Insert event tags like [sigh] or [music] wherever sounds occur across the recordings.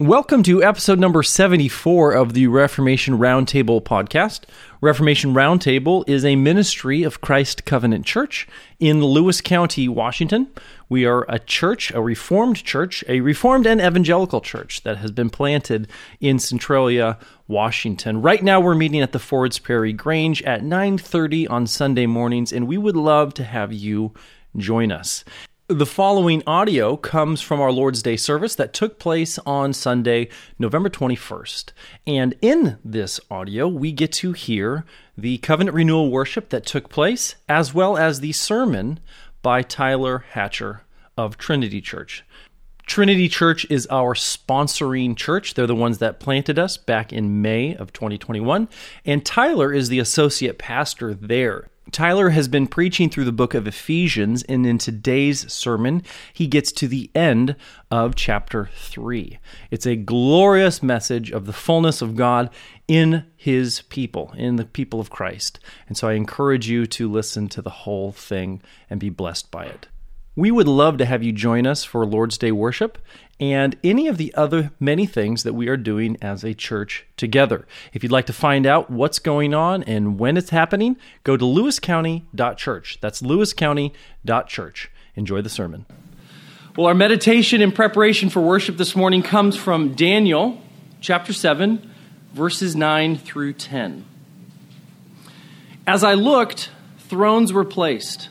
Welcome to episode number 74 of the Reformation Roundtable podcast. Reformation Roundtable is a ministry of Christ Covenant Church in Lewis County, Washington. We are a church, a reformed church, a reformed and evangelical church that has been planted in Centralia, Washington. Right now we're meeting at the Fords Prairie Grange at 9:30 on Sunday mornings and we would love to have you join us. The following audio comes from our Lord's Day service that took place on Sunday, November 21st. And in this audio, we get to hear the covenant renewal worship that took place, as well as the sermon by Tyler Hatcher of Trinity Church. Trinity Church is our sponsoring church. They're the ones that planted us back in May of 2021. And Tyler is the associate pastor there. Tyler has been preaching through the book of Ephesians, and in today's sermon, he gets to the end of chapter 3. It's a glorious message of the fullness of God in his people, in the people of Christ. And so I encourage you to listen to the whole thing and be blessed by it. We would love to have you join us for Lord's Day worship and any of the other many things that we are doing as a church together. If you'd like to find out what's going on and when it's happening, go to lewiscounty.church. That's lewiscounty.church. Enjoy the sermon. Well, our meditation in preparation for worship this morning comes from Daniel chapter 7, verses 9 through 10. As I looked, thrones were placed,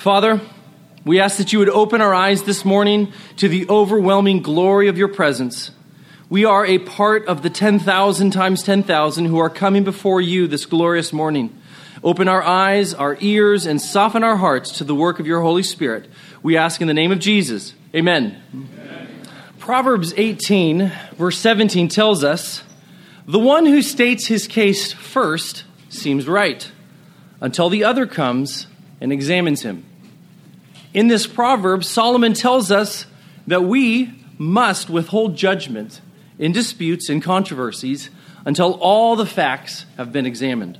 Father, we ask that you would open our eyes this morning to the overwhelming glory of your presence. We are a part of the 10,000 times 10,000 who are coming before you this glorious morning. Open our eyes, our ears, and soften our hearts to the work of your Holy Spirit. We ask in the name of Jesus. Amen. Amen. Proverbs 18, verse 17 tells us The one who states his case first seems right, until the other comes and examines him. In this proverb, Solomon tells us that we must withhold judgment in disputes and controversies until all the facts have been examined.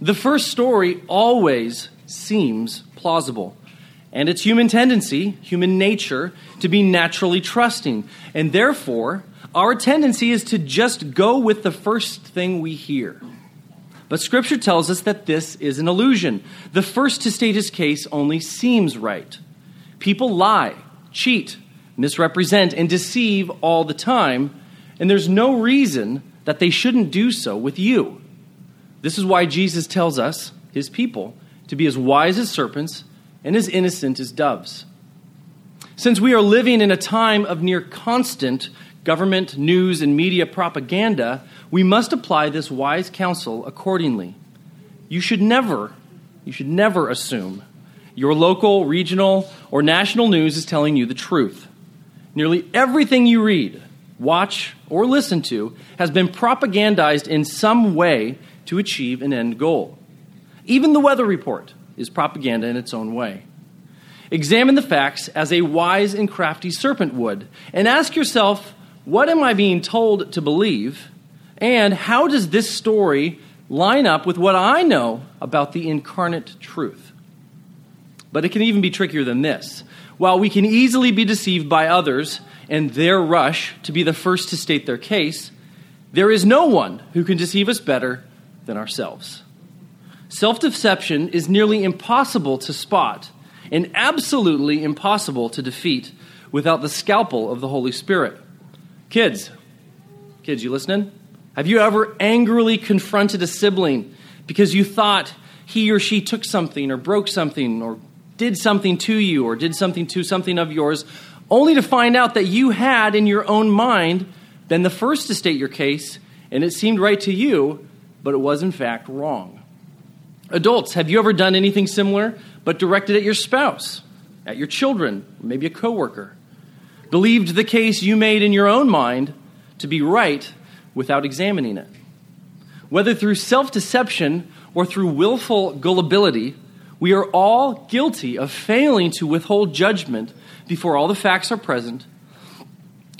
The first story always seems plausible, and it's human tendency, human nature, to be naturally trusting. And therefore, our tendency is to just go with the first thing we hear. But Scripture tells us that this is an illusion. The first to state his case only seems right. People lie, cheat, misrepresent, and deceive all the time, and there's no reason that they shouldn't do so with you. This is why Jesus tells us, his people, to be as wise as serpents and as innocent as doves. Since we are living in a time of near constant government, news, and media propaganda, we must apply this wise counsel accordingly. You should never, you should never assume your local, regional, or national news is telling you the truth. Nearly everything you read, watch, or listen to has been propagandized in some way to achieve an end goal. Even the weather report is propaganda in its own way. Examine the facts as a wise and crafty serpent would, and ask yourself what am I being told to believe? And how does this story line up with what I know about the incarnate truth? But it can even be trickier than this. While we can easily be deceived by others and their rush to be the first to state their case, there is no one who can deceive us better than ourselves. Self deception is nearly impossible to spot and absolutely impossible to defeat without the scalpel of the Holy Spirit. Kids, kids, you listening? Have you ever angrily confronted a sibling because you thought he or she took something or broke something or did something to you or did something to something of yours, only to find out that you had in your own mind been the first to state your case and it seemed right to you, but it was in fact wrong? Adults, have you ever done anything similar but directed at your spouse, at your children, maybe a coworker? Believed the case you made in your own mind to be right without examining it. Whether through self deception or through willful gullibility, we are all guilty of failing to withhold judgment before all the facts are present.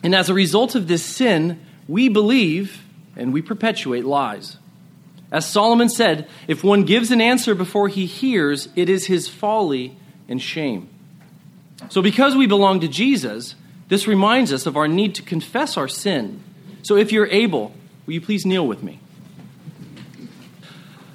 And as a result of this sin, we believe and we perpetuate lies. As Solomon said, if one gives an answer before he hears, it is his folly and shame. So, because we belong to Jesus, this reminds us of our need to confess our sin. So, if you're able, will you please kneel with me?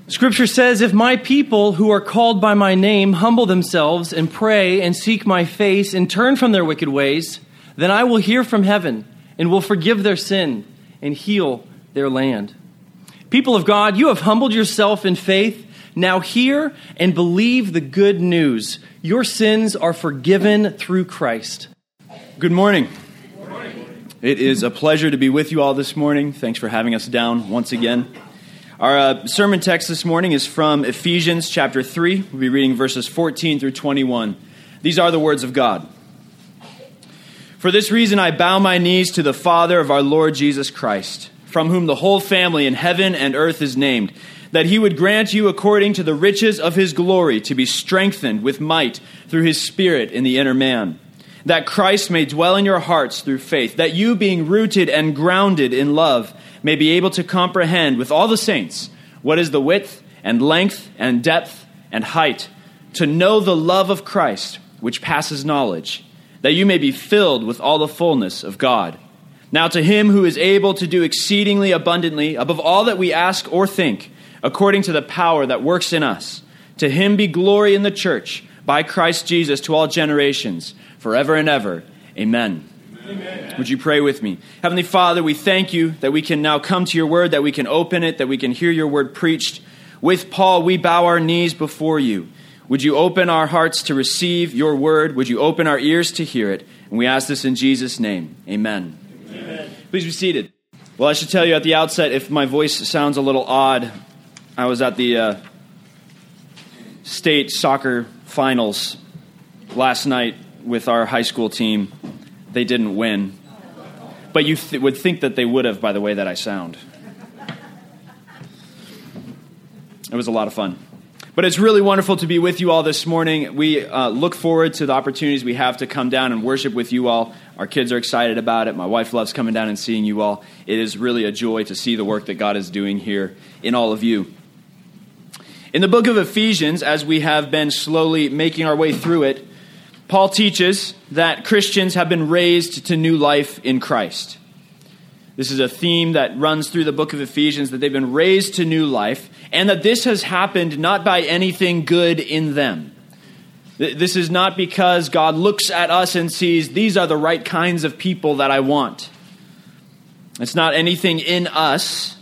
Scripture says, If my people who are called by my name humble themselves and pray and seek my face and turn from their wicked ways, then I will hear from heaven and will forgive their sin and heal their land. People of God, you have humbled yourself in faith. Now hear and believe the good news. Your sins are forgiven through Christ. Good morning. Good morning. It is a pleasure to be with you all this morning. Thanks for having us down once again. Our uh, sermon text this morning is from Ephesians chapter 3. We'll be reading verses 14 through 21. These are the words of God. For this reason, I bow my knees to the Father of our Lord Jesus Christ, from whom the whole family in heaven and earth is named, that he would grant you, according to the riches of his glory, to be strengthened with might through his Spirit in the inner man, that Christ may dwell in your hearts through faith, that you, being rooted and grounded in love, may be able to comprehend with all the saints what is the width and length and depth and height, to know the love of Christ, which passes knowledge, that you may be filled with all the fullness of God. Now, to him who is able to do exceedingly abundantly above all that we ask or think, according to the power that works in us, to him be glory in the church by Christ Jesus to all generations, forever and ever. Amen. Amen. Would you pray with me? Heavenly Father, we thank you that we can now come to your word, that we can open it, that we can hear your word preached. With Paul, we bow our knees before you. Would you open our hearts to receive your word? Would you open our ears to hear it? And we ask this in Jesus' name. Amen. Amen. Please be seated. Well, I should tell you at the outset if my voice sounds a little odd, I was at the uh, state soccer finals last night with our high school team they didn't win. But you th- would think that they would have by the way that I sound. It was a lot of fun. But it's really wonderful to be with you all this morning. We uh, look forward to the opportunities we have to come down and worship with you all. Our kids are excited about it. My wife loves coming down and seeing you all. It is really a joy to see the work that God is doing here in all of you. In the book of Ephesians, as we have been slowly making our way through it, Paul teaches that Christians have been raised to new life in Christ. This is a theme that runs through the book of Ephesians that they've been raised to new life, and that this has happened not by anything good in them. This is not because God looks at us and sees these are the right kinds of people that I want. It's not anything in us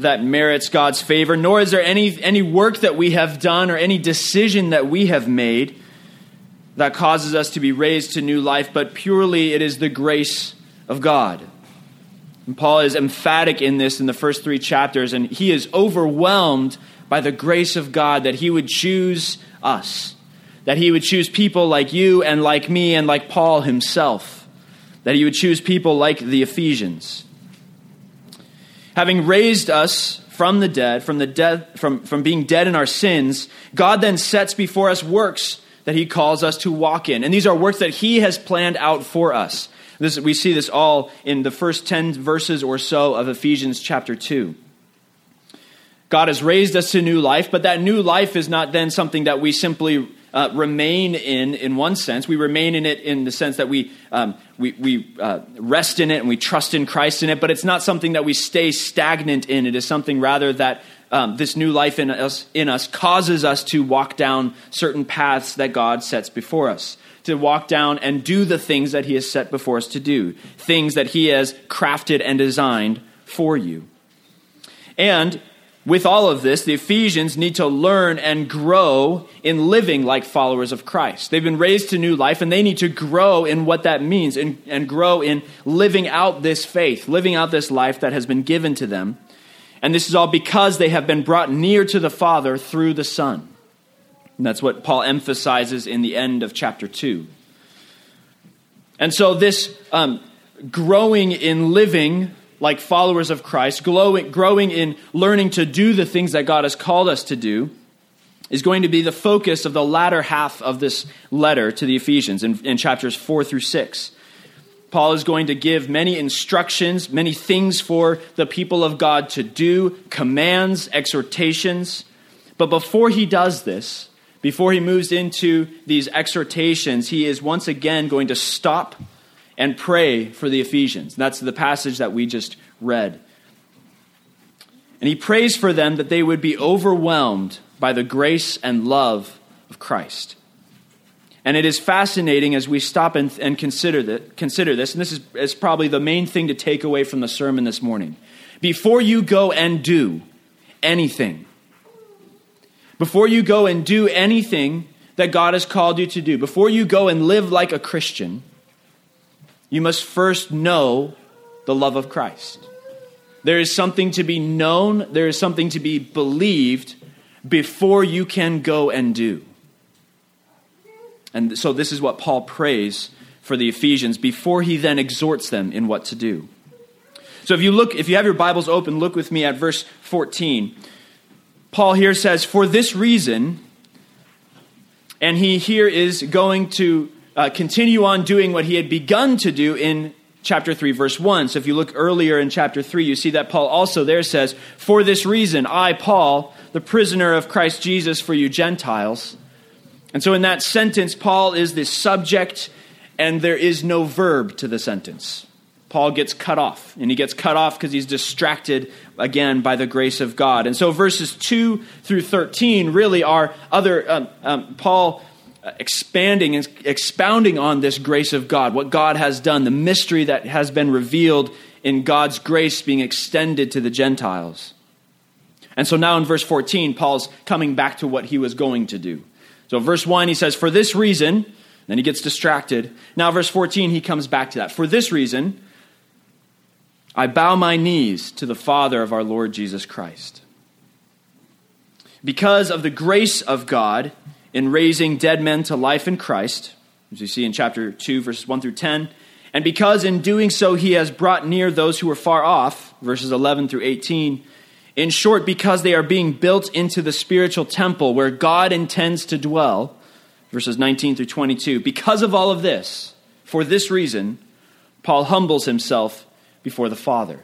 that merits God's favor, nor is there any, any work that we have done or any decision that we have made that causes us to be raised to new life, but purely it is the grace of God. And Paul is emphatic in this in the first three chapters, and he is overwhelmed by the grace of God that he would choose us, that he would choose people like you and like me and like Paul himself, that he would choose people like the Ephesians. Having raised us from the dead, from, the dead from, from being dead in our sins, God then sets before us works that he calls us to walk in. And these are works that he has planned out for us. This, we see this all in the first 10 verses or so of Ephesians chapter 2. God has raised us to new life, but that new life is not then something that we simply uh, remain in, in one sense. We remain in it in the sense that we, um, we, we uh, rest in it and we trust in Christ in it, but it's not something that we stay stagnant in. It is something rather that um, this new life in us, in us causes us to walk down certain paths that God sets before us. To walk down and do the things that He has set before us to do, things that He has crafted and designed for you. And with all of this, the Ephesians need to learn and grow in living like followers of Christ. They've been raised to new life and they need to grow in what that means and, and grow in living out this faith, living out this life that has been given to them and this is all because they have been brought near to the Father through the Son. And that's what Paul emphasizes in the end of chapter 2. And so, this um, growing in living like followers of Christ, growing, growing in learning to do the things that God has called us to do, is going to be the focus of the latter half of this letter to the Ephesians in, in chapters 4 through 6. Paul is going to give many instructions, many things for the people of God to do, commands, exhortations. But before he does this, before he moves into these exhortations, he is once again going to stop and pray for the Ephesians. That's the passage that we just read. And he prays for them that they would be overwhelmed by the grace and love of Christ. And it is fascinating as we stop and, and consider, that, consider this, and this is, is probably the main thing to take away from the sermon this morning. Before you go and do anything, before you go and do anything that God has called you to do, before you go and live like a Christian, you must first know the love of Christ. There is something to be known, there is something to be believed before you can go and do. And so, this is what Paul prays for the Ephesians before he then exhorts them in what to do. So, if you look, if you have your Bibles open, look with me at verse 14. Paul here says, For this reason, and he here is going to uh, continue on doing what he had begun to do in chapter 3, verse 1. So if you look earlier in chapter 3, you see that Paul also there says, For this reason, I, Paul, the prisoner of Christ Jesus for you Gentiles. And so in that sentence, Paul is the subject, and there is no verb to the sentence. Paul gets cut off, and he gets cut off because he's distracted again by the grace of God. And so verses 2 through 13 really are other, um, um, Paul Uh, expanding and expounding on this grace of God, what God has done, the mystery that has been revealed in God's grace being extended to the Gentiles. And so now in verse 14, Paul's coming back to what he was going to do. So, verse 1, he says, For this reason, then he gets distracted. Now, verse 14, he comes back to that. For this reason, I bow my knees to the Father of our Lord Jesus Christ. Because of the grace of God in raising dead men to life in Christ, as you see in chapter 2, verses 1 through 10, and because in doing so he has brought near those who were far off, verses 11 through 18, in short, because they are being built into the spiritual temple where God intends to dwell, verses 19 through 22. Because of all of this, for this reason, Paul humbles himself before the Father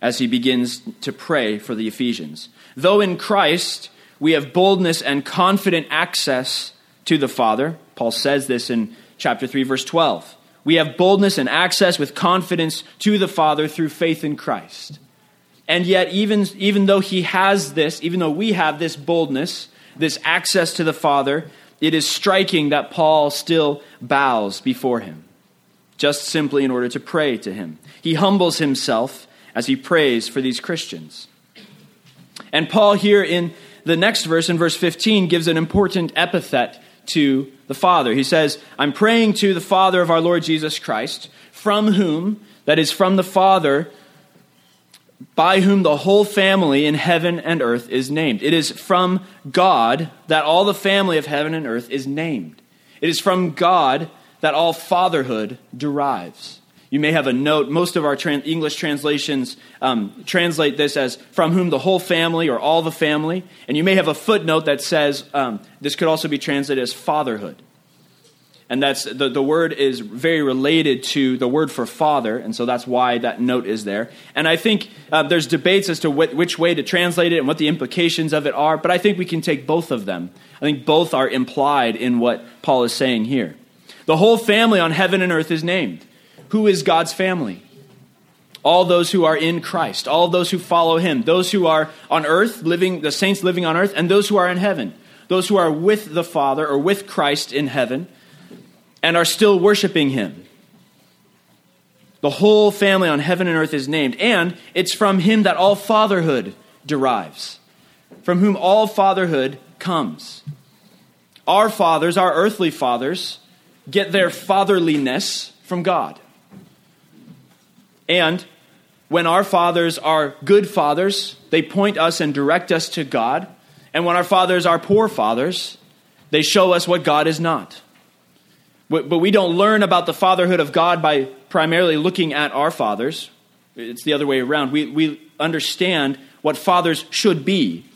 as he begins to pray for the Ephesians. Though in Christ we have boldness and confident access to the Father, Paul says this in chapter 3, verse 12. We have boldness and access with confidence to the Father through faith in Christ. And yet, even, even though he has this, even though we have this boldness, this access to the Father, it is striking that Paul still bows before him, just simply in order to pray to him. He humbles himself as he prays for these Christians. And Paul, here in the next verse, in verse 15, gives an important epithet to the Father. He says, I'm praying to the Father of our Lord Jesus Christ, from whom, that is, from the Father, by whom the whole family in heaven and earth is named. It is from God that all the family of heaven and earth is named. It is from God that all fatherhood derives. You may have a note. Most of our English translations um, translate this as from whom the whole family or all the family. And you may have a footnote that says um, this could also be translated as fatherhood and that's the, the word is very related to the word for father and so that's why that note is there and i think uh, there's debates as to wh- which way to translate it and what the implications of it are but i think we can take both of them i think both are implied in what paul is saying here the whole family on heaven and earth is named who is god's family all those who are in Christ, all those who follow him, those who are on earth, living the saints living on earth, and those who are in heaven, those who are with the Father or with Christ in heaven, and are still worshiping him. The whole family on heaven and earth is named, and it's from him that all fatherhood derives, from whom all fatherhood comes. Our fathers, our earthly fathers, get their fatherliness from God. And when our fathers are good fathers, they point us and direct us to God. And when our fathers are poor fathers, they show us what God is not. But we don't learn about the fatherhood of God by primarily looking at our fathers. It's the other way around. We, we understand what fathers should be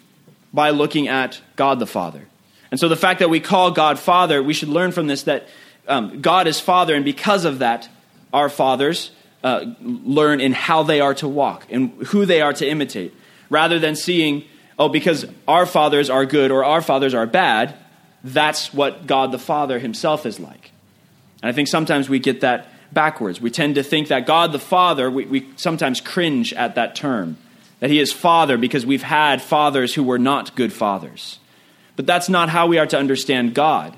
by looking at God the Father. And so the fact that we call God Father, we should learn from this that um, God is Father, and because of that, our fathers uh, learn in how they are to walk and who they are to imitate, rather than seeing, oh, because our fathers are good or our fathers are bad, that's what God the Father himself is like. And I think sometimes we get that backwards. We tend to think that God the Father, we, we sometimes cringe at that term, that He is Father because we've had fathers who were not good fathers. But that's not how we are to understand God.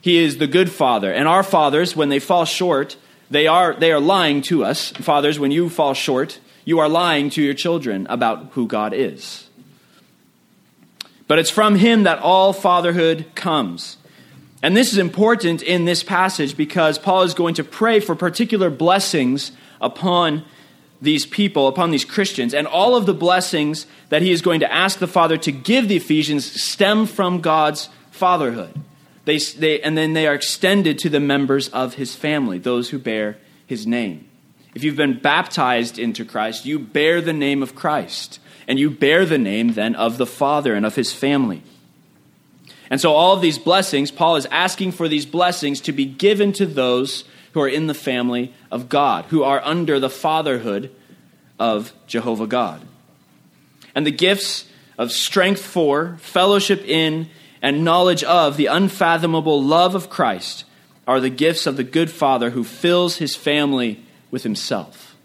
He is the good Father. And our fathers, when they fall short, they are, they are lying to us. Fathers, when you fall short, you are lying to your children about who God is. But it's from Him that all fatherhood comes. And this is important in this passage because Paul is going to pray for particular blessings upon these people, upon these Christians. And all of the blessings that he is going to ask the Father to give the Ephesians stem from God's fatherhood. They, they, and then they are extended to the members of his family, those who bear his name. If you've been baptized into Christ, you bear the name of Christ. And you bear the name then of the Father and of his family. And so, all of these blessings, Paul is asking for these blessings to be given to those who are in the family of God, who are under the fatherhood of Jehovah God. And the gifts of strength for, fellowship in, and knowledge of the unfathomable love of Christ are the gifts of the good Father who fills his family with himself.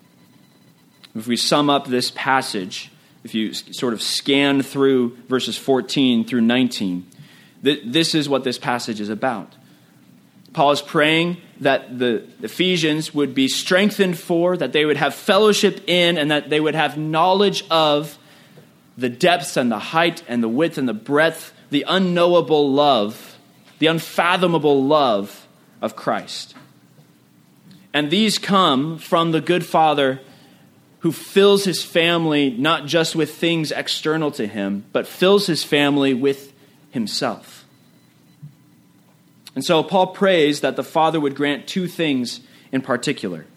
If we sum up this passage, if you sort of scan through verses 14 through 19, this is what this passage is about. Paul is praying that the Ephesians would be strengthened for, that they would have fellowship in, and that they would have knowledge of the depths and the height and the width and the breadth, the unknowable love, the unfathomable love of Christ. And these come from the good Father who fills his family not just with things external to him, but fills his family with himself. And so Paul prays that the Father would grant two things in particular.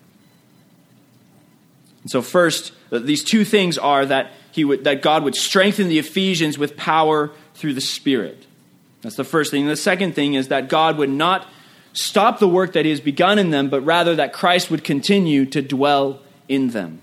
And so, first, these two things are that, he would, that God would strengthen the Ephesians with power through the Spirit. That's the first thing. And the second thing is that God would not stop the work that He has begun in them, but rather that Christ would continue to dwell in them.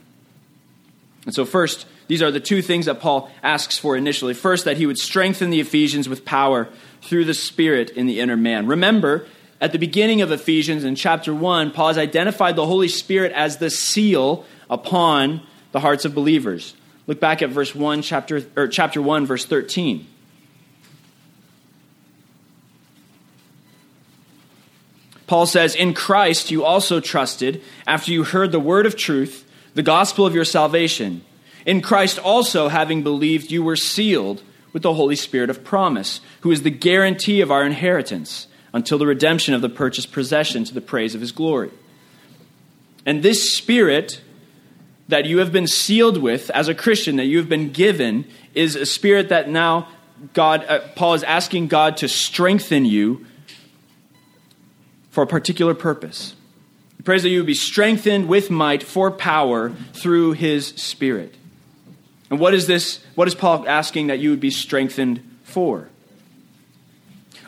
And so, first, these are the two things that Paul asks for initially. First, that he would strengthen the Ephesians with power through the Spirit in the inner man. Remember, at the beginning of Ephesians in chapter 1, Paul has identified the Holy Spirit as the seal upon the hearts of believers. Look back at verse 1, chapter, or chapter 1, verse 13. Paul says, In Christ you also trusted after you heard the word of truth, the gospel of your salvation. In Christ also, having believed, you were sealed with the Holy Spirit of promise, who is the guarantee of our inheritance until the redemption of the purchased possession to the praise of his glory. And this Spirit that you have been sealed with as a Christian, that you have been given, is a Spirit that now God, uh, Paul is asking God to strengthen you for a particular purpose. He prays that you would be strengthened with might for power through his Spirit. And what is this? What is Paul asking that you would be strengthened for?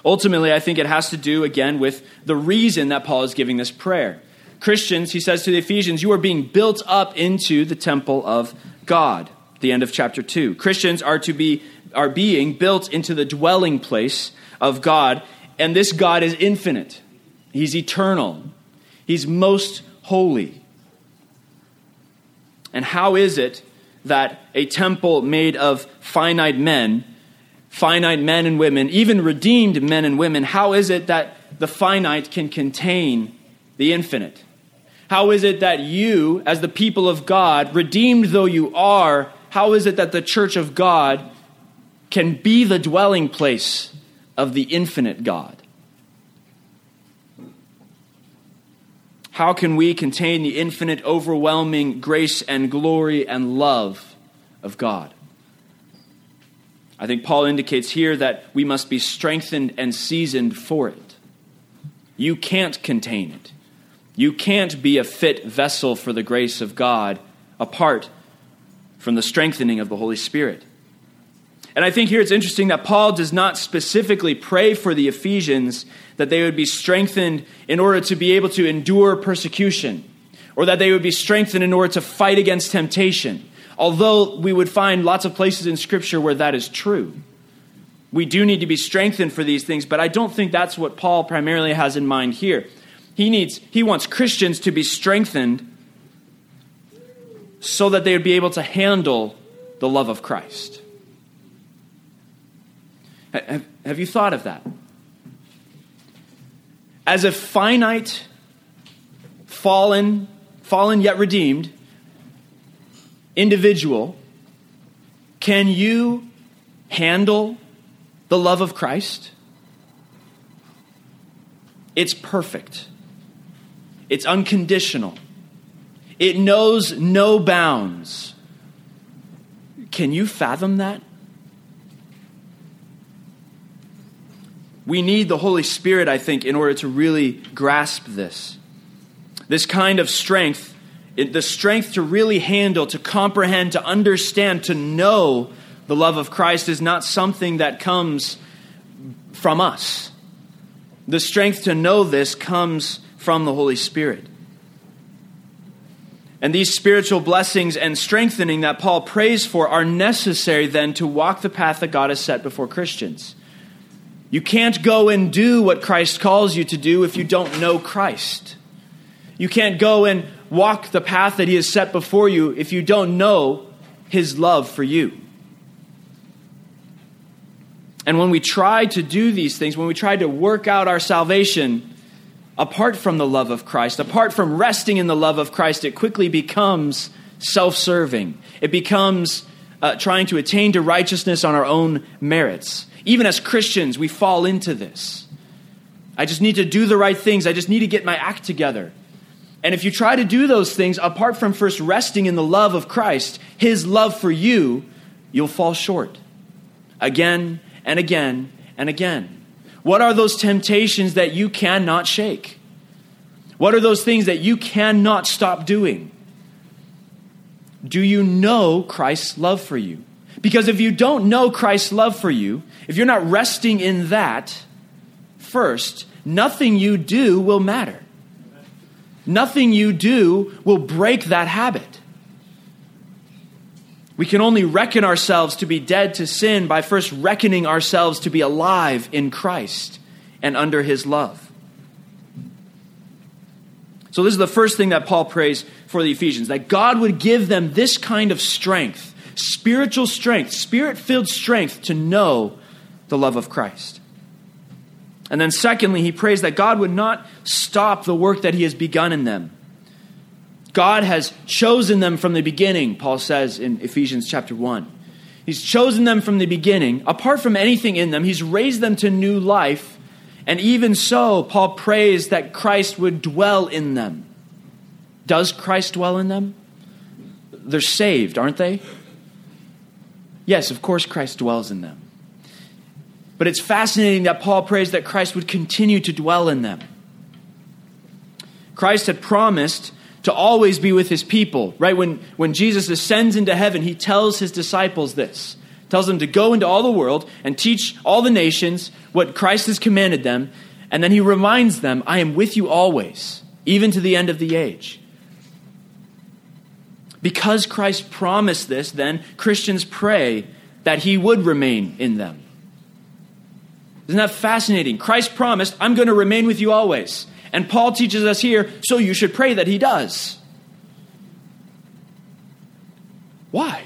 Ultimately, I think it has to do again with the reason that Paul is giving this prayer. Christians, he says to the Ephesians, you are being built up into the temple of God. The end of chapter 2. Christians are to be are being built into the dwelling place of God, and this God is infinite. He's eternal. He's most holy. And how is it that a temple made of finite men, finite men and women, even redeemed men and women, how is it that the finite can contain the infinite? How is it that you, as the people of God, redeemed though you are, how is it that the church of God can be the dwelling place of the infinite God? How can we contain the infinite, overwhelming grace and glory and love of God? I think Paul indicates here that we must be strengthened and seasoned for it. You can't contain it. You can't be a fit vessel for the grace of God apart from the strengthening of the Holy Spirit. And I think here it's interesting that Paul does not specifically pray for the Ephesians that they would be strengthened in order to be able to endure persecution, or that they would be strengthened in order to fight against temptation. Although we would find lots of places in Scripture where that is true. We do need to be strengthened for these things, but I don't think that's what Paul primarily has in mind here. He needs he wants Christians to be strengthened so that they would be able to handle the love of Christ. Have, have you thought of that? As a finite, fallen, fallen yet redeemed individual, can you handle the love of Christ? It's perfect. It's unconditional. It knows no bounds. Can you fathom that? We need the Holy Spirit, I think, in order to really grasp this. This kind of strength, the strength to really handle, to comprehend, to understand, to know the love of Christ is not something that comes from us. The strength to know this comes from the Holy Spirit. And these spiritual blessings and strengthening that Paul prays for are necessary then to walk the path that God has set before Christians. You can't go and do what Christ calls you to do if you don't know Christ. You can't go and walk the path that He has set before you if you don't know His love for you. And when we try to do these things, when we try to work out our salvation apart from the love of Christ, apart from resting in the love of Christ, it quickly becomes self serving. It becomes uh, trying to attain to righteousness on our own merits. Even as Christians, we fall into this. I just need to do the right things. I just need to get my act together. And if you try to do those things apart from first resting in the love of Christ, His love for you, you'll fall short again and again and again. What are those temptations that you cannot shake? What are those things that you cannot stop doing? Do you know Christ's love for you? Because if you don't know Christ's love for you, if you're not resting in that first, nothing you do will matter. Nothing you do will break that habit. We can only reckon ourselves to be dead to sin by first reckoning ourselves to be alive in Christ and under his love. So, this is the first thing that Paul prays for the Ephesians that God would give them this kind of strength, spiritual strength, spirit filled strength to know the love of Christ. And then, secondly, he prays that God would not stop the work that he has begun in them. God has chosen them from the beginning, Paul says in Ephesians chapter 1. He's chosen them from the beginning. Apart from anything in them, he's raised them to new life. And even so, Paul prays that Christ would dwell in them. Does Christ dwell in them? They're saved, aren't they? Yes, of course, Christ dwells in them. But it's fascinating that Paul prays that Christ would continue to dwell in them. Christ had promised to always be with his people. Right? When, when Jesus ascends into heaven, he tells his disciples this. Tells them to go into all the world and teach all the nations what Christ has commanded them. And then he reminds them, I am with you always, even to the end of the age. Because Christ promised this, then Christians pray that he would remain in them. Isn't that fascinating? Christ promised, I'm going to remain with you always. And Paul teaches us here, so you should pray that he does. Why?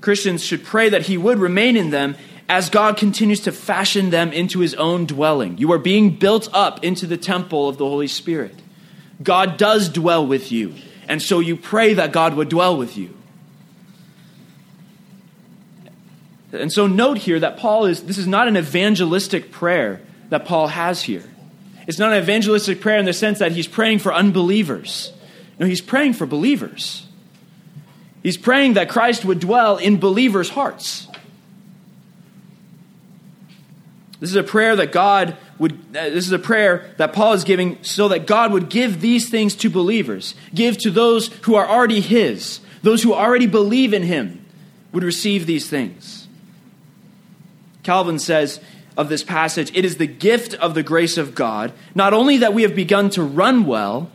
Christians should pray that he would remain in them as God continues to fashion them into his own dwelling. You are being built up into the temple of the Holy Spirit. God does dwell with you, and so you pray that God would dwell with you. And so note here that Paul is, this is not an evangelistic prayer that Paul has here. It's not an evangelistic prayer in the sense that he's praying for unbelievers. No, he's praying for believers. He's praying that Christ would dwell in believers' hearts. This is a prayer that God would, uh, this is a prayer that Paul is giving so that God would give these things to believers, give to those who are already His, those who already believe in Him would receive these things. Calvin says of this passage, it is the gift of the grace of God, not only that we have begun to run well,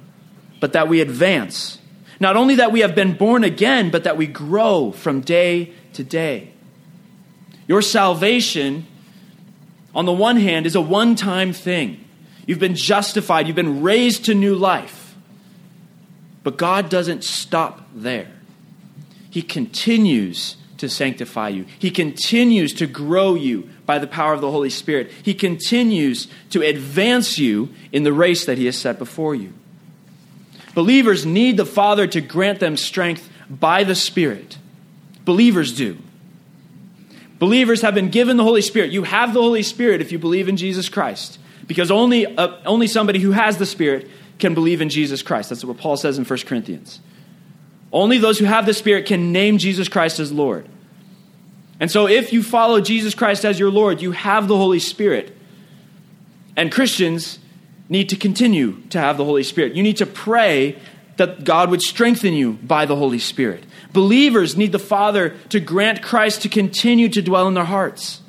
but that we advance. Not only that we have been born again, but that we grow from day to day. Your salvation on the one hand, is a one time thing. You've been justified, you've been raised to new life. But God doesn't stop there. He continues to sanctify you, He continues to grow you by the power of the Holy Spirit. He continues to advance you in the race that He has set before you. Believers need the Father to grant them strength by the Spirit. Believers do. Believers have been given the Holy Spirit. You have the Holy Spirit if you believe in Jesus Christ. Because only, uh, only somebody who has the Spirit can believe in Jesus Christ. That's what Paul says in 1 Corinthians. Only those who have the Spirit can name Jesus Christ as Lord. And so, if you follow Jesus Christ as your Lord, you have the Holy Spirit. And Christians need to continue to have the Holy Spirit. You need to pray that God would strengthen you by the Holy Spirit. Believers need the Father to grant Christ to continue to dwell in their hearts.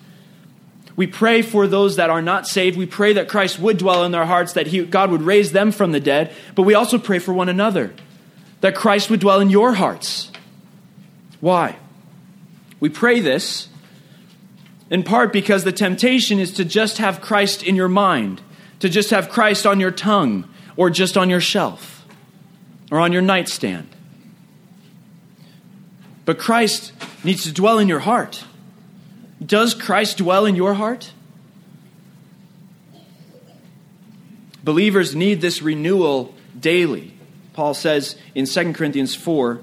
We pray for those that are not saved. We pray that Christ would dwell in their hearts, that he, God would raise them from the dead. But we also pray for one another, that Christ would dwell in your hearts. Why? We pray this in part because the temptation is to just have Christ in your mind, to just have Christ on your tongue, or just on your shelf, or on your nightstand. But Christ needs to dwell in your heart. Does Christ dwell in your heart? Believers need this renewal daily. Paul says in 2 Corinthians 4,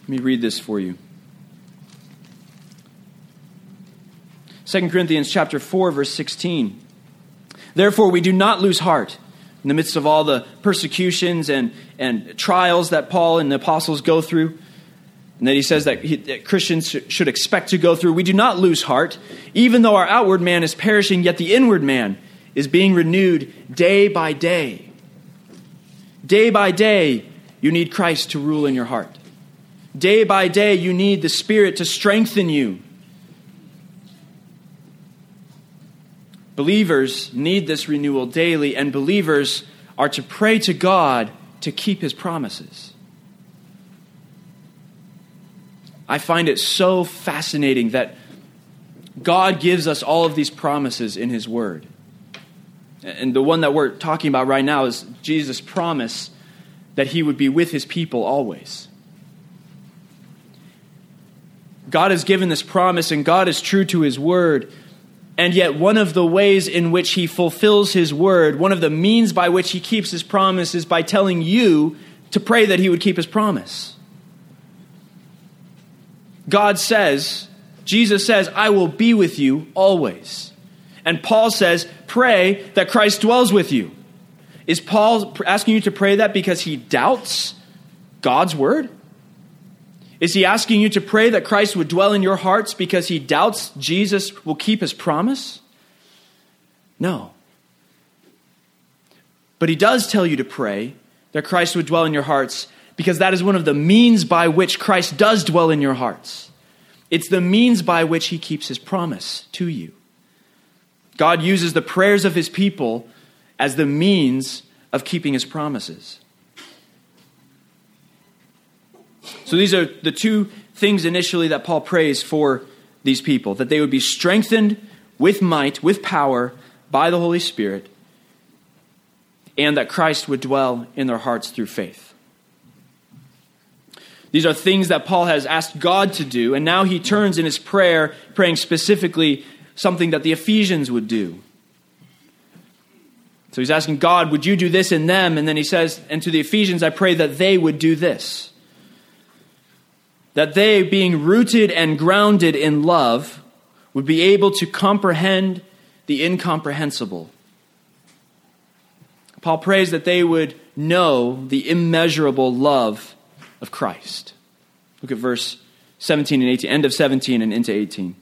let me read this for you. 2 Corinthians chapter 4 verse 16. Therefore we do not lose heart in the midst of all the persecutions and, and trials that Paul and the apostles go through and that he says that, he, that Christians should expect to go through. We do not lose heart. Even though our outward man is perishing, yet the inward man is being renewed day by day. Day by day, you need Christ to rule in your heart. Day by day, you need the Spirit to strengthen you. Believers need this renewal daily, and believers are to pray to God to keep his promises. I find it so fascinating that God gives us all of these promises in His Word. And the one that we're talking about right now is Jesus' promise that He would be with His people always. God has given this promise, and God is true to His Word. And yet, one of the ways in which He fulfills His Word, one of the means by which He keeps His promise, is by telling you to pray that He would keep His promise. God says, Jesus says, I will be with you always. And Paul says, pray that Christ dwells with you. Is Paul asking you to pray that because he doubts God's word? Is he asking you to pray that Christ would dwell in your hearts because he doubts Jesus will keep his promise? No. But he does tell you to pray that Christ would dwell in your hearts because that is one of the means by which Christ does dwell in your hearts. It's the means by which he keeps his promise to you. God uses the prayers of his people as the means of keeping his promises. So these are the two things initially that Paul prays for these people that they would be strengthened with might, with power by the Holy Spirit, and that Christ would dwell in their hearts through faith. These are things that Paul has asked God to do, and now he turns in his prayer, praying specifically something that the Ephesians would do. So he's asking God, would you do this in them? And then he says, and to the Ephesians, I pray that they would do this. That they, being rooted and grounded in love, would be able to comprehend the incomprehensible. Paul prays that they would know the immeasurable love of Christ. Look at verse 17 and 18, end of 17 and into 18.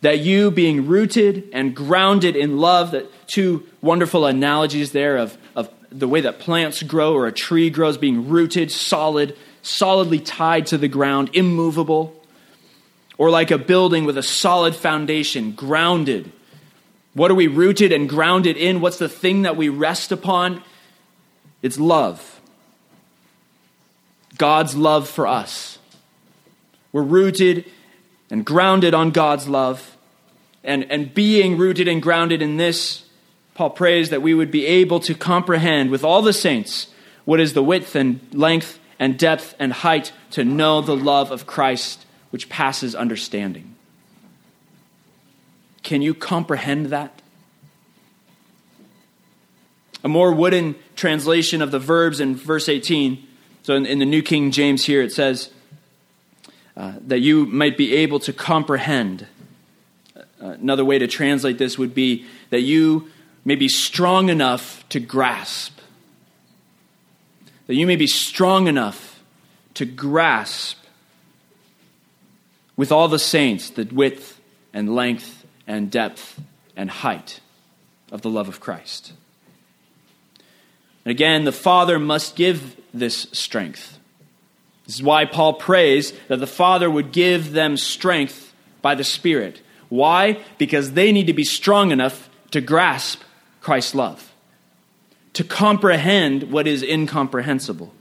That you, being rooted and grounded in love, that two wonderful analogies there of, of the way that plants grow or a tree grows, being rooted, solid, solidly tied to the ground, immovable, or like a building with a solid foundation, grounded. What are we rooted and grounded in? What's the thing that we rest upon? It's love. God's love for us. We're rooted and grounded on God's love. And, and being rooted and grounded in this, Paul prays that we would be able to comprehend with all the saints what is the width and length and depth and height to know the love of Christ which passes understanding. Can you comprehend that? A more wooden translation of the verbs in verse 18. So in, in the New King James here, it says uh, that you might be able to comprehend. Uh, another way to translate this would be that you may be strong enough to grasp. That you may be strong enough to grasp with all the saints the width and length and depth and height of the love of Christ. And again, the Father must give this strength. This is why Paul prays that the Father would give them strength by the Spirit. Why? Because they need to be strong enough to grasp Christ's love, to comprehend what is incomprehensible.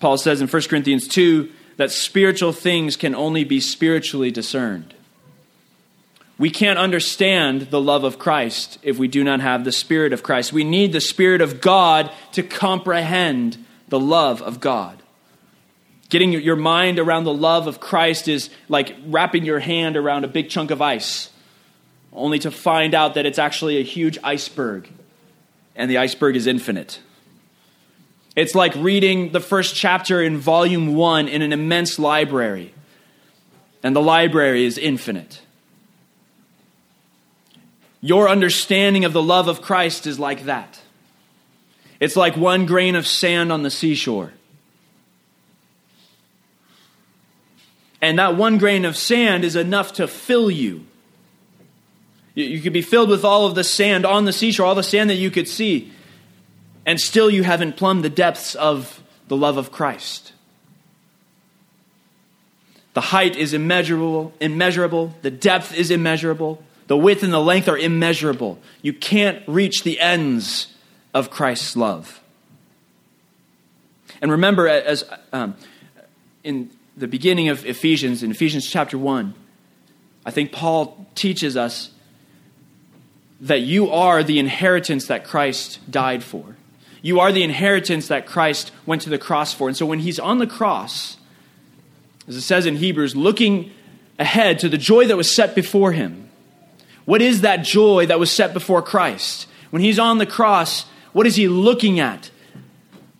Paul says in 1 Corinthians 2 that spiritual things can only be spiritually discerned. We can't understand the love of Christ if we do not have the Spirit of Christ. We need the Spirit of God to comprehend the love of God. Getting your mind around the love of Christ is like wrapping your hand around a big chunk of ice, only to find out that it's actually a huge iceberg, and the iceberg is infinite. It's like reading the first chapter in volume one in an immense library, and the library is infinite. Your understanding of the love of Christ is like that. It's like one grain of sand on the seashore. And that one grain of sand is enough to fill you. You could be filled with all of the sand on the seashore, all the sand that you could see, and still you haven't plumbed the depths of the love of Christ. The height is immeasurable, immeasurable, the depth is immeasurable. The width and the length are immeasurable. You can't reach the ends of Christ's love. And remember, as um, in the beginning of Ephesians, in Ephesians chapter 1, I think Paul teaches us that you are the inheritance that Christ died for. You are the inheritance that Christ went to the cross for. And so when he's on the cross, as it says in Hebrews, looking ahead to the joy that was set before him, what is that joy that was set before Christ? When he's on the cross, what is he looking at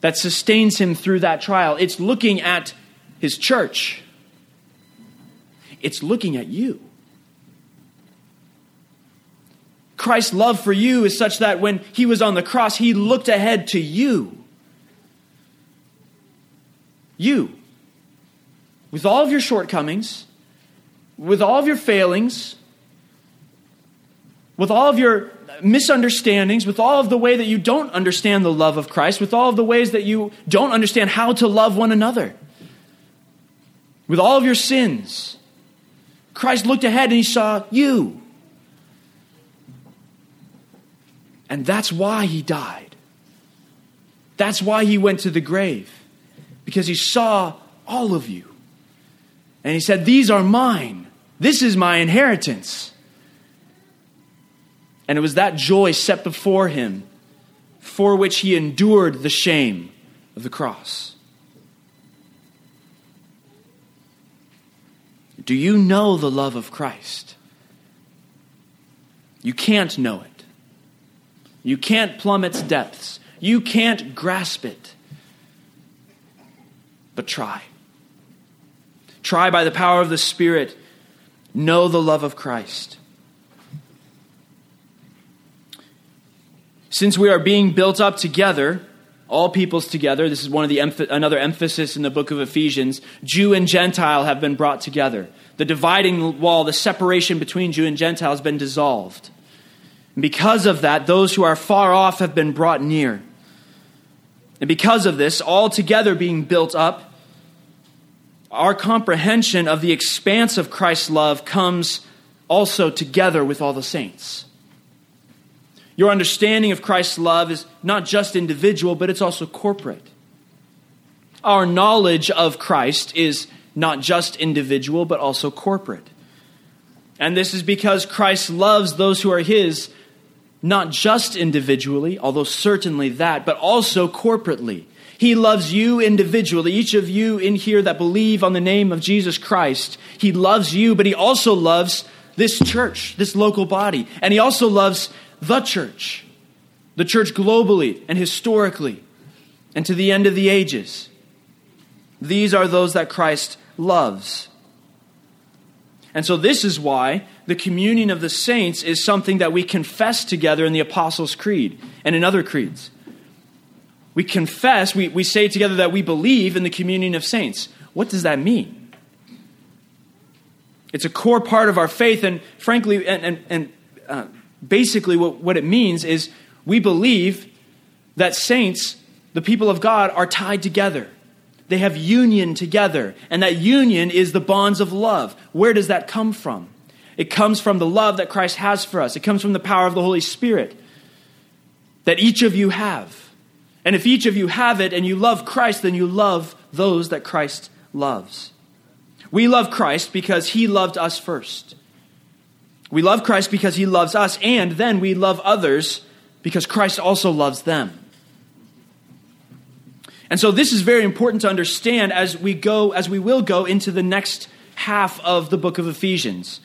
that sustains him through that trial? It's looking at his church, it's looking at you. Christ's love for you is such that when he was on the cross, he looked ahead to you. You. With all of your shortcomings, with all of your failings, with all of your misunderstandings, with all of the way that you don't understand the love of Christ, with all of the ways that you don't understand how to love one another, with all of your sins, Christ looked ahead and he saw you. And that's why he died. That's why he went to the grave, because he saw all of you. And he said, These are mine. This is my inheritance. And it was that joy set before him for which he endured the shame of the cross. Do you know the love of Christ? You can't know it. You can't plumb its depths. You can't grasp it. But try. Try by the power of the Spirit. Know the love of Christ. Since we are being built up together all peoples together. This is one of the another emphasis in the book of Ephesians. Jew and Gentile have been brought together. The dividing wall, the separation between Jew and Gentile has been dissolved. And because of that, those who are far off have been brought near. And because of this, all together being built up, our comprehension of the expanse of Christ's love comes also together with all the saints. Your understanding of Christ's love is not just individual, but it's also corporate. Our knowledge of Christ is not just individual, but also corporate. And this is because Christ loves those who are his, not just individually, although certainly that, but also corporately. He loves you individually, each of you in here that believe on the name of Jesus Christ. He loves you, but he also loves this church, this local body. And he also loves the church, the church globally and historically, and to the end of the ages. These are those that Christ loves. And so, this is why the communion of the saints is something that we confess together in the Apostles' Creed and in other creeds. We confess, we, we say together that we believe in the communion of saints. What does that mean? It's a core part of our faith, and frankly, and, and, and uh, basically, what, what it means is we believe that saints, the people of God, are tied together. They have union together, and that union is the bonds of love. Where does that come from? It comes from the love that Christ has for us, it comes from the power of the Holy Spirit that each of you have. And if each of you have it and you love Christ, then you love those that Christ loves. We love Christ because he loved us first. We love Christ because he loves us, and then we love others because Christ also loves them. And so this is very important to understand as we go, as we will go into the next half of the book of Ephesians.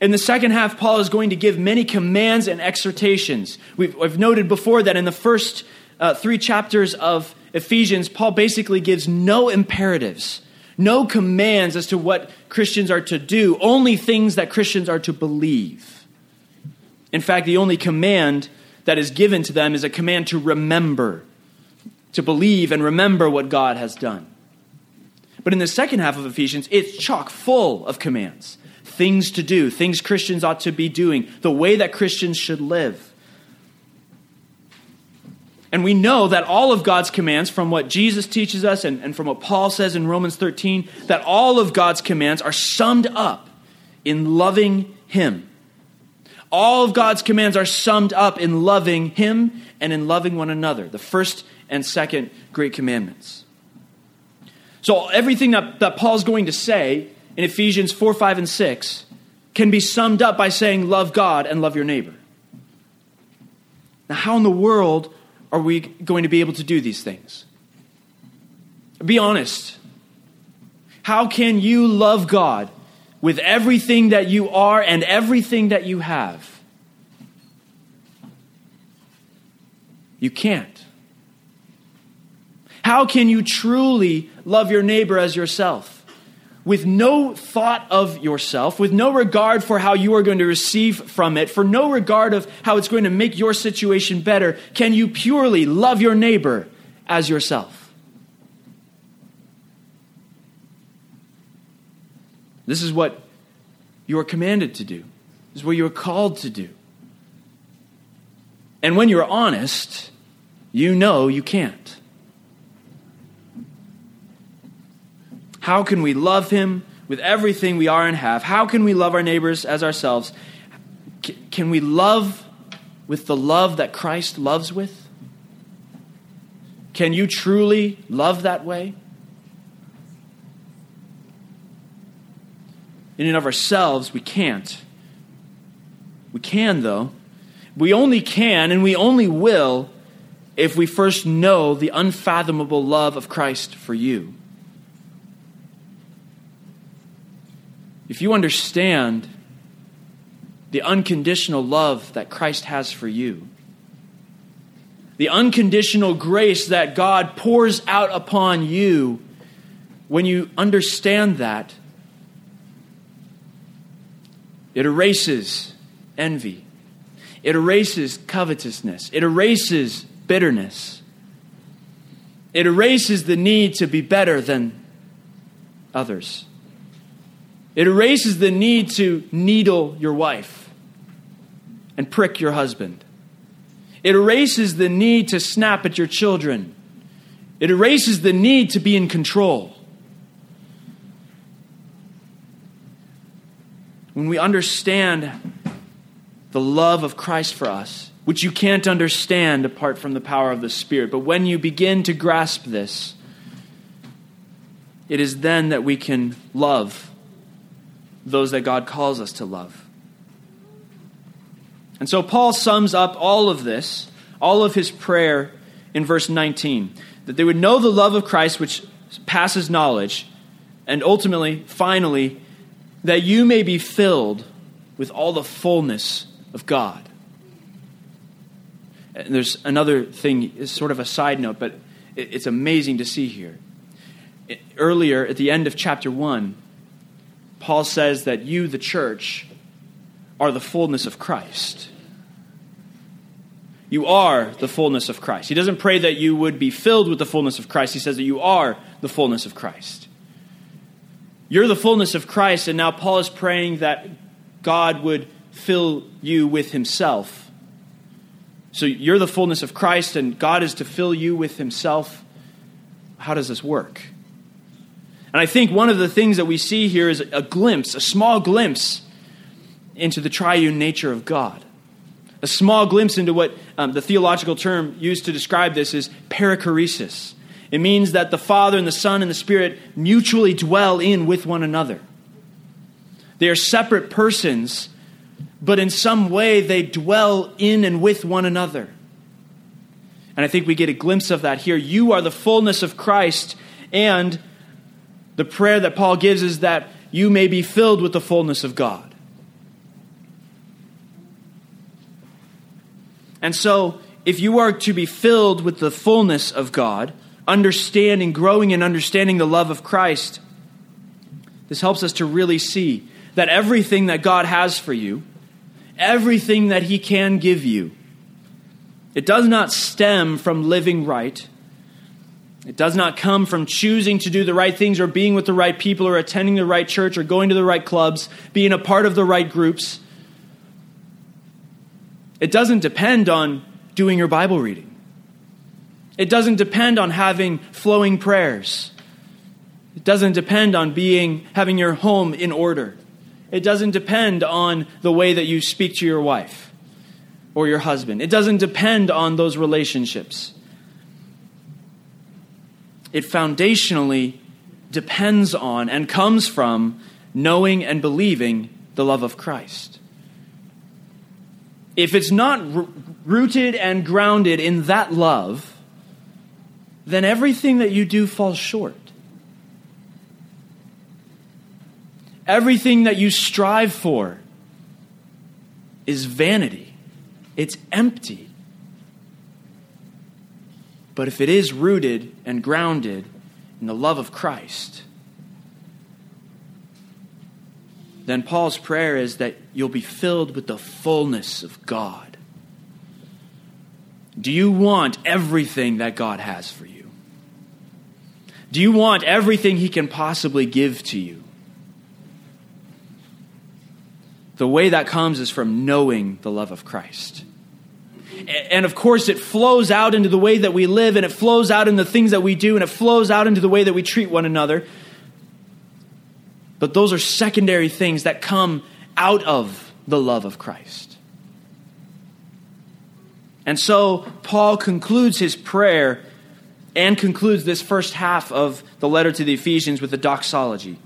In the second half, Paul is going to give many commands and exhortations. We've, we've noted before that in the first uh, three chapters of Ephesians, Paul basically gives no imperatives. No commands as to what Christians are to do, only things that Christians are to believe. In fact, the only command that is given to them is a command to remember, to believe and remember what God has done. But in the second half of Ephesians, it's chock full of commands things to do, things Christians ought to be doing, the way that Christians should live. And we know that all of God's commands, from what Jesus teaches us and, and from what Paul says in Romans 13, that all of God's commands are summed up in loving Him. All of God's commands are summed up in loving Him and in loving one another, the first and second great commandments. So, everything that, that Paul's going to say in Ephesians 4, 5, and 6 can be summed up by saying, Love God and love your neighbor. Now, how in the world are we going to be able to do these things? Be honest. How can you love God with everything that you are and everything that you have? You can't. How can you truly love your neighbor as yourself? With no thought of yourself, with no regard for how you are going to receive from it, for no regard of how it's going to make your situation better, can you purely love your neighbor as yourself? This is what you are commanded to do. This is what you are called to do. And when you're honest, you know you can't. How can we love him with everything we are and have? How can we love our neighbors as ourselves? Can we love with the love that Christ loves with? Can you truly love that way? In and of ourselves, we can't. We can, though. We only can and we only will if we first know the unfathomable love of Christ for you. If you understand the unconditional love that Christ has for you, the unconditional grace that God pours out upon you, when you understand that, it erases envy. It erases covetousness. It erases bitterness. It erases the need to be better than others. It erases the need to needle your wife and prick your husband. It erases the need to snap at your children. It erases the need to be in control. When we understand the love of Christ for us, which you can't understand apart from the power of the Spirit, but when you begin to grasp this, it is then that we can love those that God calls us to love. And so Paul sums up all of this, all of his prayer in verse 19 that they would know the love of Christ which passes knowledge, and ultimately, finally, that you may be filled with all the fullness of God. And there's another thing, is sort of a side note, but it's amazing to see here. Earlier, at the end of chapter 1, Paul says that you, the church, are the fullness of Christ. You are the fullness of Christ. He doesn't pray that you would be filled with the fullness of Christ. He says that you are the fullness of Christ. You're the fullness of Christ, and now Paul is praying that God would fill you with himself. So you're the fullness of Christ, and God is to fill you with himself. How does this work? And I think one of the things that we see here is a glimpse, a small glimpse into the triune nature of God. A small glimpse into what um, the theological term used to describe this is perichoresis. It means that the Father and the Son and the Spirit mutually dwell in with one another. They are separate persons, but in some way they dwell in and with one another. And I think we get a glimpse of that here. You are the fullness of Christ, and the prayer that Paul gives is that you may be filled with the fullness of God. And so, if you are to be filled with the fullness of God, understanding, growing in understanding the love of Christ, this helps us to really see that everything that God has for you, everything that He can give you, it does not stem from living right. It does not come from choosing to do the right things or being with the right people or attending the right church or going to the right clubs, being a part of the right groups. It doesn't depend on doing your Bible reading. It doesn't depend on having flowing prayers. It doesn't depend on being having your home in order. It doesn't depend on the way that you speak to your wife or your husband. It doesn't depend on those relationships it foundationally depends on and comes from knowing and believing the love of Christ. If it's not rooted and grounded in that love, then everything that you do falls short. Everything that you strive for is vanity, it's empty. But if it is rooted and grounded in the love of Christ, then Paul's prayer is that you'll be filled with the fullness of God. Do you want everything that God has for you? Do you want everything He can possibly give to you? The way that comes is from knowing the love of Christ. And of course, it flows out into the way that we live, and it flows out in the things that we do, and it flows out into the way that we treat one another. But those are secondary things that come out of the love of Christ. And so, Paul concludes his prayer and concludes this first half of the letter to the Ephesians with a doxology,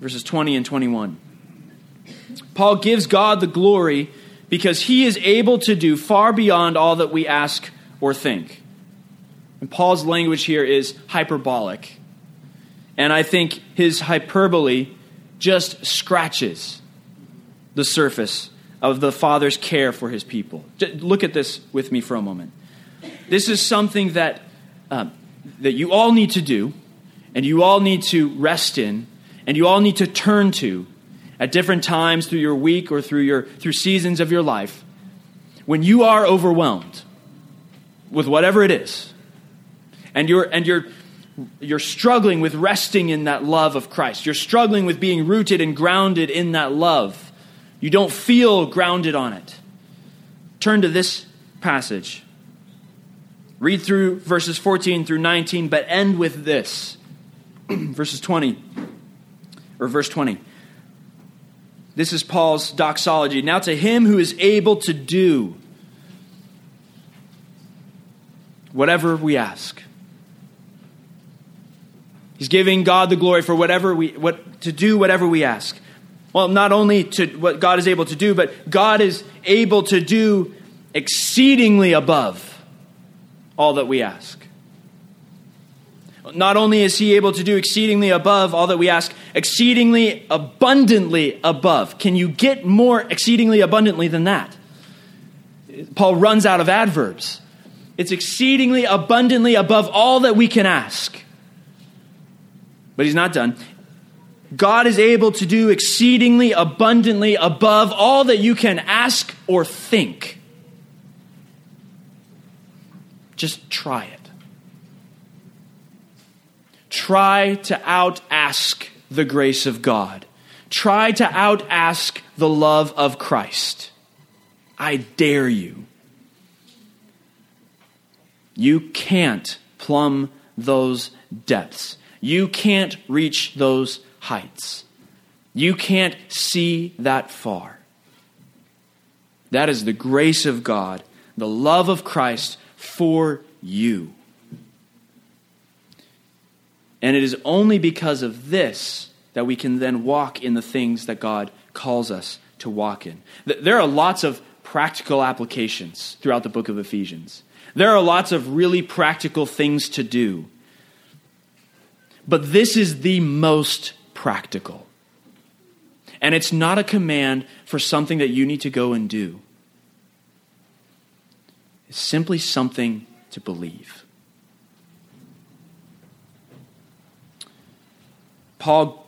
verses 20 and 21. Paul gives God the glory because he is able to do far beyond all that we ask or think. And Paul's language here is hyperbolic. And I think his hyperbole just scratches the surface of the Father's care for his people. Just Look at this with me for a moment. This is something that, um, that you all need to do, and you all need to rest in, and you all need to turn to at different times through your week or through your through seasons of your life when you are overwhelmed with whatever it is and you're, and you're, you're struggling with resting in that love of Christ. You're struggling with being rooted and grounded in that love. You don't feel grounded on it. Turn to this passage. Read through verses 14 through 19, but end with this. [clears throat] verses 20, or verse 20. This is Paul's doxology. Now to him who is able to do whatever we ask. He's giving God the glory for whatever we what to do whatever we ask. Well, not only to what God is able to do, but God is able to do exceedingly above all that we ask. Not only is he able to do exceedingly above all that we ask, exceedingly abundantly above. Can you get more exceedingly abundantly than that? Paul runs out of adverbs. It's exceedingly abundantly above all that we can ask. But he's not done. God is able to do exceedingly abundantly above all that you can ask or think. Just try it. Try to out ask the grace of God. Try to out ask the love of Christ. I dare you. You can't plumb those depths. You can't reach those heights. You can't see that far. That is the grace of God, the love of Christ for you. And it is only because of this that we can then walk in the things that God calls us to walk in. There are lots of practical applications throughout the book of Ephesians. There are lots of really practical things to do. But this is the most practical. And it's not a command for something that you need to go and do, it's simply something to believe. Paul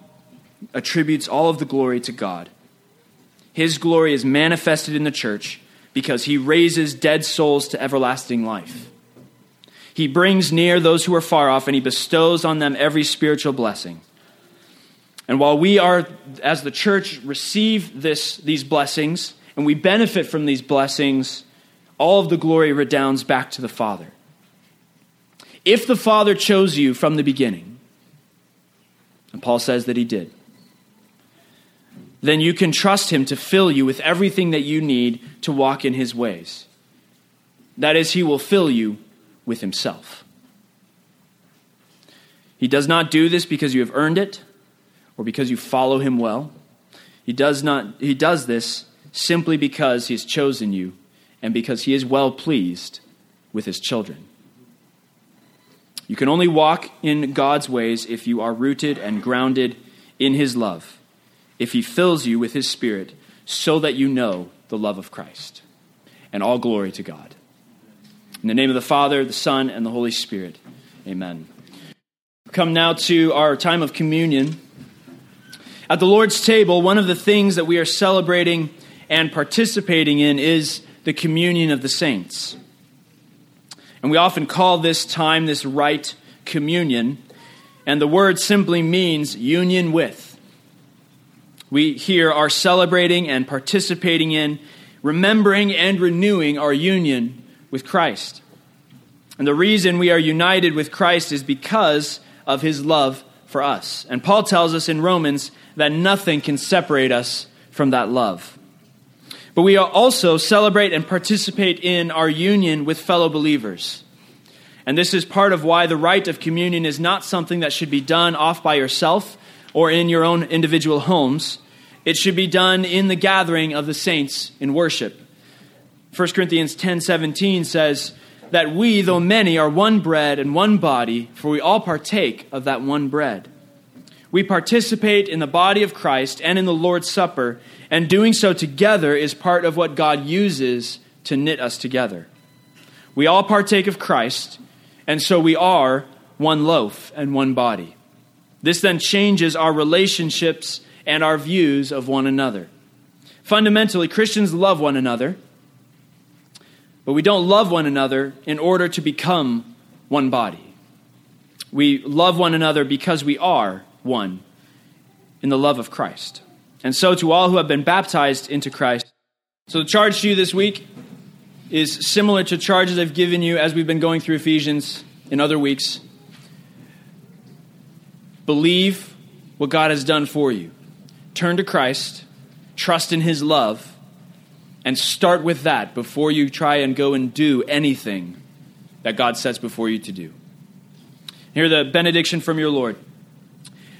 attributes all of the glory to God. His glory is manifested in the church because he raises dead souls to everlasting life. He brings near those who are far off, and he bestows on them every spiritual blessing. And while we are, as the church, receive this, these blessings, and we benefit from these blessings, all of the glory redounds back to the Father. If the Father chose you from the beginning, and Paul says that he did, then you can trust him to fill you with everything that you need to walk in his ways. That is, he will fill you with himself. He does not do this because you have earned it or because you follow him well. He does not he does this simply because he has chosen you and because he is well pleased with his children. You can only walk in God's ways if you are rooted and grounded in his love if he fills you with his Spirit so that you know the love of Christ. And all glory to God. In the name of the Father, the Son, and the Holy Spirit, amen. Come now to our time of communion. At the Lord's table, one of the things that we are celebrating and participating in is the communion of the saints. And we often call this time, this rite, communion. And the word simply means union with we here are celebrating and participating in, remembering and renewing our union with Christ. And the reason we are united with Christ is because of his love for us. And Paul tells us in Romans that nothing can separate us from that love. But we also celebrate and participate in our union with fellow believers. And this is part of why the rite of communion is not something that should be done off by yourself or in your own individual homes. It should be done in the gathering of the saints in worship. 1 Corinthians 10:17 says that we, though many, are one bread and one body, for we all partake of that one bread. We participate in the body of Christ and in the Lord's Supper, and doing so together is part of what God uses to knit us together. We all partake of Christ, and so we are one loaf and one body. This then changes our relationships and our views of one another. Fundamentally, Christians love one another, but we don't love one another in order to become one body. we love one another because we are one in the love of Christ. And so to all who have been baptized into Christ. So the charge to you this week is similar to charges I've given you as we've been going through Ephesians in other weeks. Believe what God has done for you. Turn to Christ, trust in His love, and start with that before you try and go and do anything that God sets before you to do. Hear the benediction from your Lord.